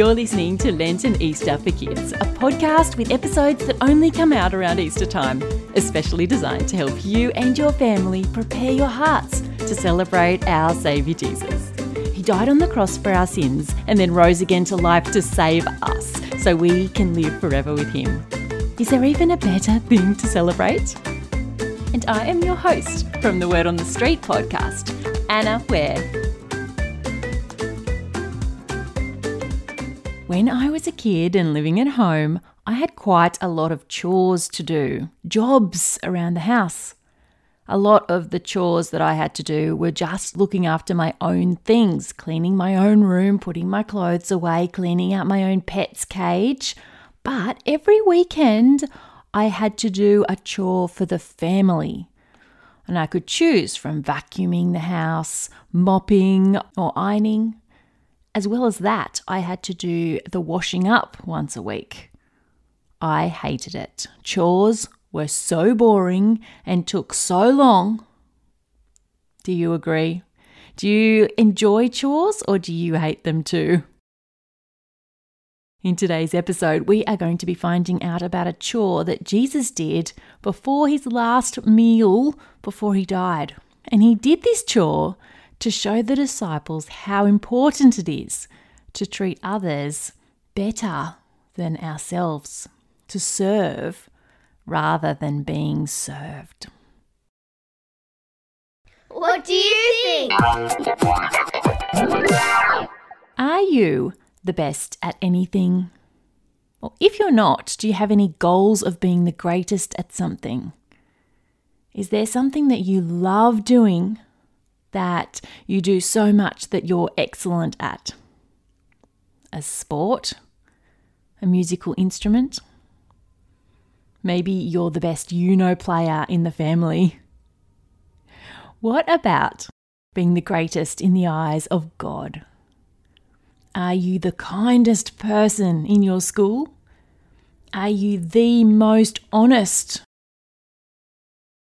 You're listening to Lent and Easter for Kids, a podcast with episodes that only come out around Easter time, especially designed to help you and your family prepare your hearts to celebrate our Saviour Jesus. He died on the cross for our sins and then rose again to life to save us so we can live forever with Him. Is there even a better thing to celebrate? And I am your host from the Word on the Street podcast, Anna Ware. When I was a kid and living at home, I had quite a lot of chores to do, jobs around the house. A lot of the chores that I had to do were just looking after my own things, cleaning my own room, putting my clothes away, cleaning out my own pet's cage. But every weekend, I had to do a chore for the family. And I could choose from vacuuming the house, mopping, or ironing. As well as that, I had to do the washing up once a week. I hated it. Chores were so boring and took so long. Do you agree? Do you enjoy chores or do you hate them too? In today's episode, we are going to be finding out about a chore that Jesus did before his last meal before he died. And he did this chore to show the disciples how important it is to treat others better than ourselves, to serve rather than being served. What do you think? Are you the best at anything? Or if you're not, do you have any goals of being the greatest at something? Is there something that you love doing that you do so much that you're excellent at? A sport? A musical instrument? Maybe you're the best Uno player in the family. What about being the greatest in the eyes of God? Are you the kindest person in your school? Are you the most honest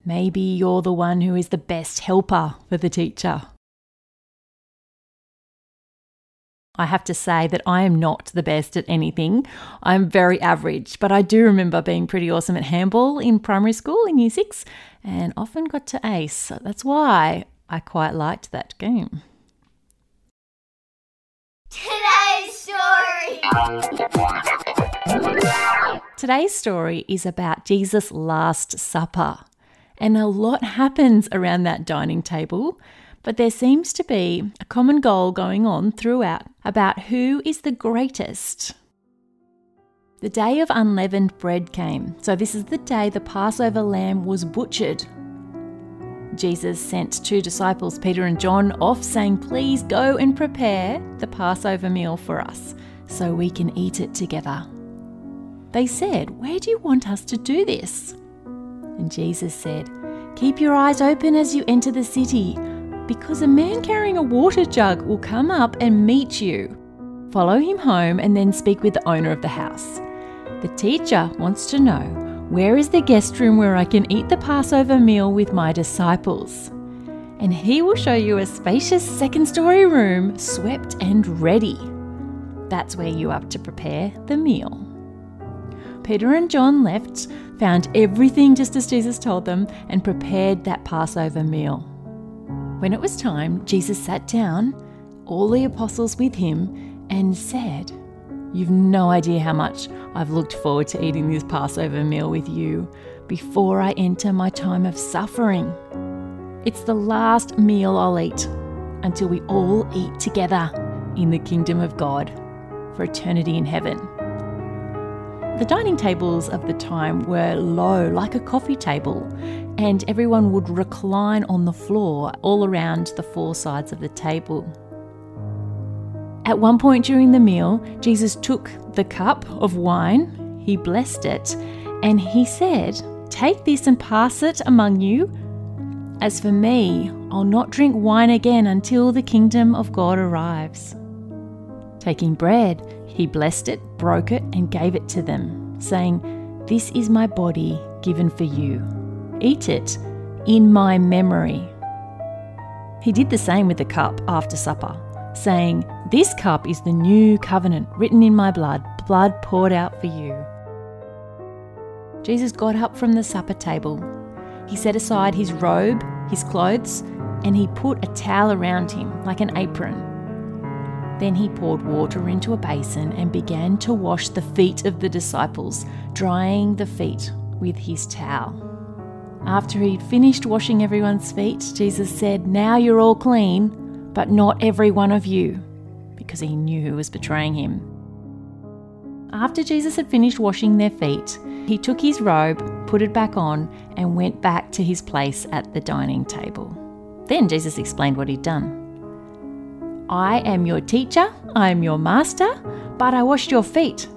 Maybe you're the one who is the best helper for the teacher. I have to say that I am not the best at anything. I'm very average, but I do remember being pretty awesome at handball in primary school in year six and often got to ace. So that's why I quite liked that game. Today's story. Today's story is about Jesus' Last Supper. And a lot happens around that dining table, but there seems to be a common goal going on throughout about who is the greatest. The day of unleavened bread came, so this is the day the Passover lamb was butchered. Jesus sent two disciples, Peter and John, off saying, Please go and prepare the Passover meal for us so we can eat it together. They said, Where do you want us to do this? And Jesus said, Keep your eyes open as you enter the city, because a man carrying a water jug will come up and meet you. Follow him home and then speak with the owner of the house. The teacher wants to know where is the guest room where I can eat the Passover meal with my disciples? And he will show you a spacious second story room, swept and ready. That's where you are to prepare the meal. Peter and John left, found everything just as Jesus told them, and prepared that Passover meal. When it was time, Jesus sat down, all the apostles with him, and said, You've no idea how much I've looked forward to eating this Passover meal with you before I enter my time of suffering. It's the last meal I'll eat until we all eat together in the kingdom of God for eternity in heaven. The dining tables of the time were low, like a coffee table, and everyone would recline on the floor all around the four sides of the table. At one point during the meal, Jesus took the cup of wine, he blessed it, and he said, Take this and pass it among you. As for me, I'll not drink wine again until the kingdom of God arrives. Taking bread, he blessed it, broke it, and gave it to them, saying, This is my body given for you. Eat it in my memory. He did the same with the cup after supper. saying, This cup is the new covenant written in my blood, blood poured out for you. Jesus got up from the supper table. He set aside his robe, his clothes, and he put a towel around him like an apron. Then he poured water into a basin and began to wash the feet of the disciples, drying the feet with his towel. After he'd finished washing everyone's feet, Jesus said, Now you're all clean, but not every one of you, because he knew who was betraying him. After Jesus had finished washing their feet, he took his robe, put it back on, and went back to his place at the dining table. Then Jesus explained what he'd done. I am your teacher, I am your master, but I washed your feet.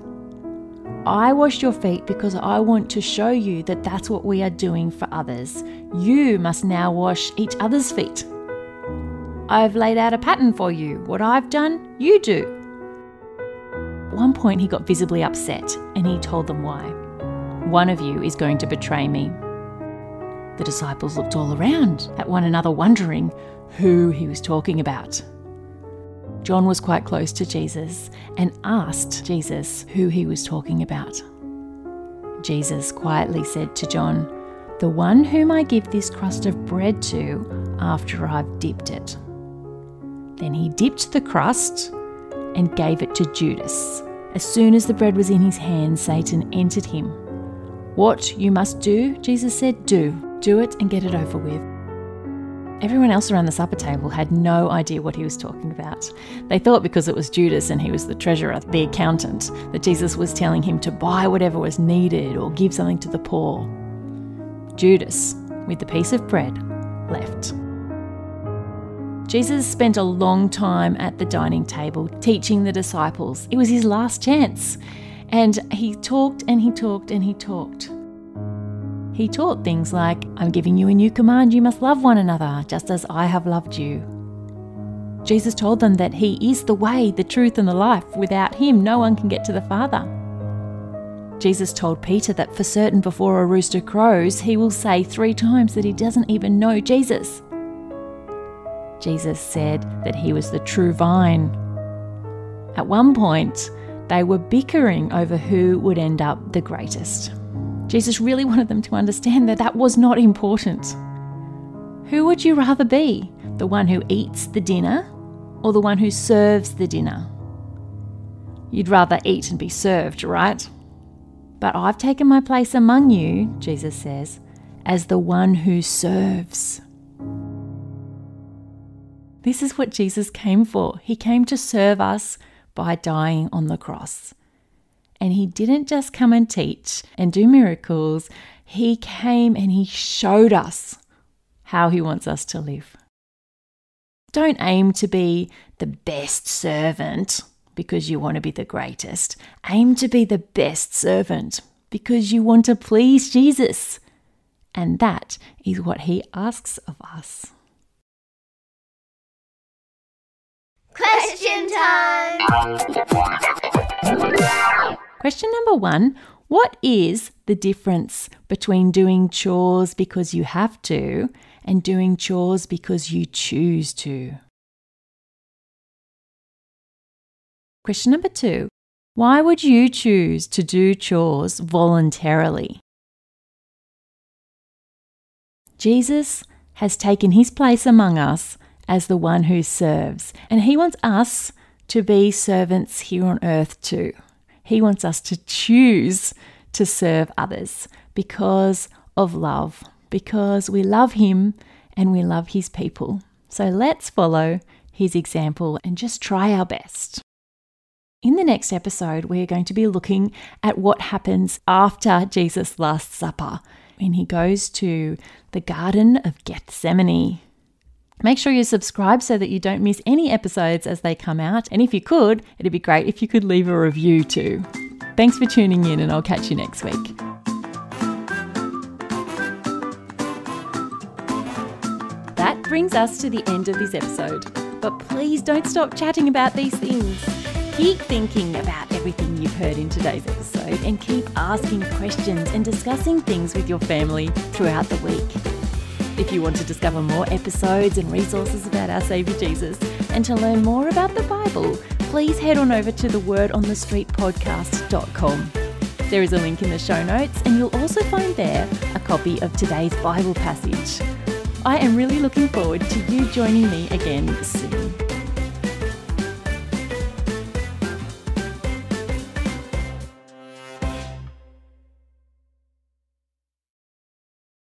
I washed your feet because I want to show you that that's what we are doing for others. You must now wash each other's feet. I've laid out a pattern for you. What I've done, you do. At one point, he got visibly upset and he told them why. One of you is going to betray me. The disciples looked all around at one another, wondering who he was talking about. John was quite close to Jesus and asked Jesus who he was talking about. Jesus quietly said to John, The one whom I give this crust of bread to after I've dipped it. Then he dipped the crust and gave it to Judas. As soon as the bread was in his hand, Satan entered him. What you must do, Jesus said, do. Do it and get it over with. Everyone else around the supper table had no idea what he was talking about. They thought because it was Judas and he was the treasurer, the accountant, that Jesus was telling him to buy whatever was needed or give something to the poor. Judas, with the piece of bread, left. Jesus spent a long time at the dining table teaching the disciples. It was his last chance. And he talked and he talked and he talked. He taught things like, I'm giving you a new command, you must love one another, just as I have loved you. Jesus told them that He is the way, the truth, and the life. Without Him, no one can get to the Father. Jesus told Peter that for certain before a rooster crows, he will say three times that he doesn't even know Jesus. Jesus said that he was the true vine. At one point, they were bickering over who would end up the greatest. Jesus really wanted them to understand that that was not important. Who would you rather be? The one who eats the dinner or the one who serves the dinner? You'd rather eat and be served, right? But I've taken my place among you, Jesus says, as the one who serves. This is what Jesus came for. He came to serve us by dying on the cross. And he didn't just come and teach and do miracles, he came and he showed us how he wants us to live. Don't aim to be the best servant because you want to be the greatest. Aim to be the best servant because you want to please Jesus. And that is what he asks of us. Question time! Question number one What is the difference between doing chores because you have to and doing chores because you choose to? Question number two Why would you choose to do chores voluntarily? Jesus has taken his place among us as the one who serves, and he wants us to be servants here on earth too. He wants us to choose to serve others because of love, because we love Him and we love His people. So let's follow His example and just try our best. In the next episode, we're going to be looking at what happens after Jesus' Last Supper when he goes to the Garden of Gethsemane. Make sure you subscribe so that you don't miss any episodes as they come out. And if you could, it'd be great if you could leave a review too. Thanks for tuning in, and I'll catch you next week. That brings us to the end of this episode. But please don't stop chatting about these things. Keep thinking about everything you've heard in today's episode and keep asking questions and discussing things with your family throughout the week. If you want to discover more episodes and resources about our Saviour Jesus and to learn more about the Bible, please head on over to the Word on the Street podcast.com. There is a link in the show notes, and you'll also find there a copy of today's Bible passage. I am really looking forward to you joining me again soon.